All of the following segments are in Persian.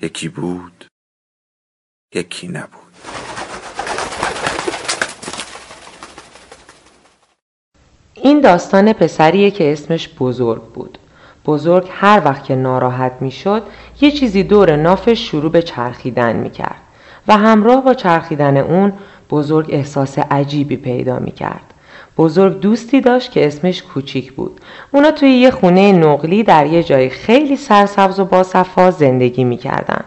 یکی بود یکی نبود. این داستان پسریه که اسمش بزرگ بود. بزرگ هر وقت که ناراحت می‌شد یه چیزی دور نافش شروع به چرخیدن می‌کرد و همراه با چرخیدن اون بزرگ احساس عجیبی پیدا می‌کرد. بزرگ دوستی داشت که اسمش کوچیک بود. اونا توی یه خونه نقلی در یه جای خیلی سرسبز و باصفا زندگی می‌کردن.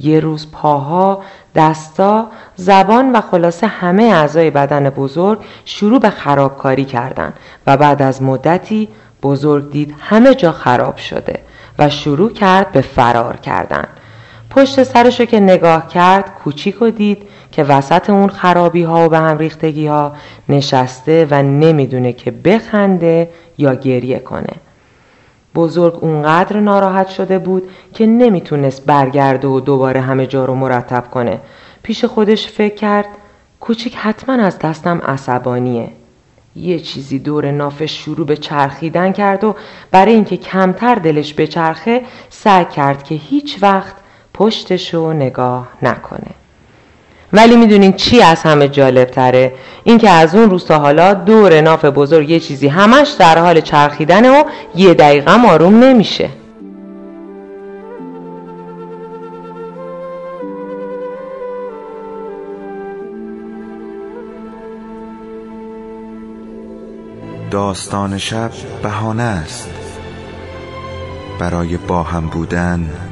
یه روز پاها، دستا، زبان و خلاصه همه اعضای بدن بزرگ شروع به خرابکاری کردن و بعد از مدتی بزرگ دید همه جا خراب شده و شروع کرد به فرار کردن. پشت سرشو که نگاه کرد کوچیک و دید که وسط اون خرابی ها و به هم ریختگی ها نشسته و نمی‌دونه که بخنده یا گریه کنه. بزرگ اونقدر ناراحت شده بود که نمی‌تونست برگرده و دوباره همه جا رو مرتب کنه. پیش خودش فکر کرد کوچیک حتما از دستم عصبانیه. یه چیزی دور نافش شروع به چرخیدن کرد و برای اینکه کمتر دلش بچرخه سعی کرد که هیچ وقت پشتشو نگاه نکنه. ولی می‌دونین چی از همه جالب تره این که از اون روز تا حالا دور ناف بزرگ یه چیزی همش در حال چرخیدنه و یه دقیقه آروم نمیشه. داستان شب بهانه است. برای با هم بودن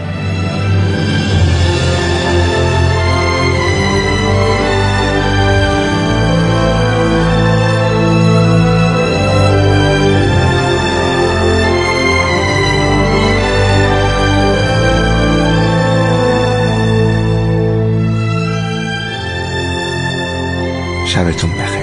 شبتون بخیر.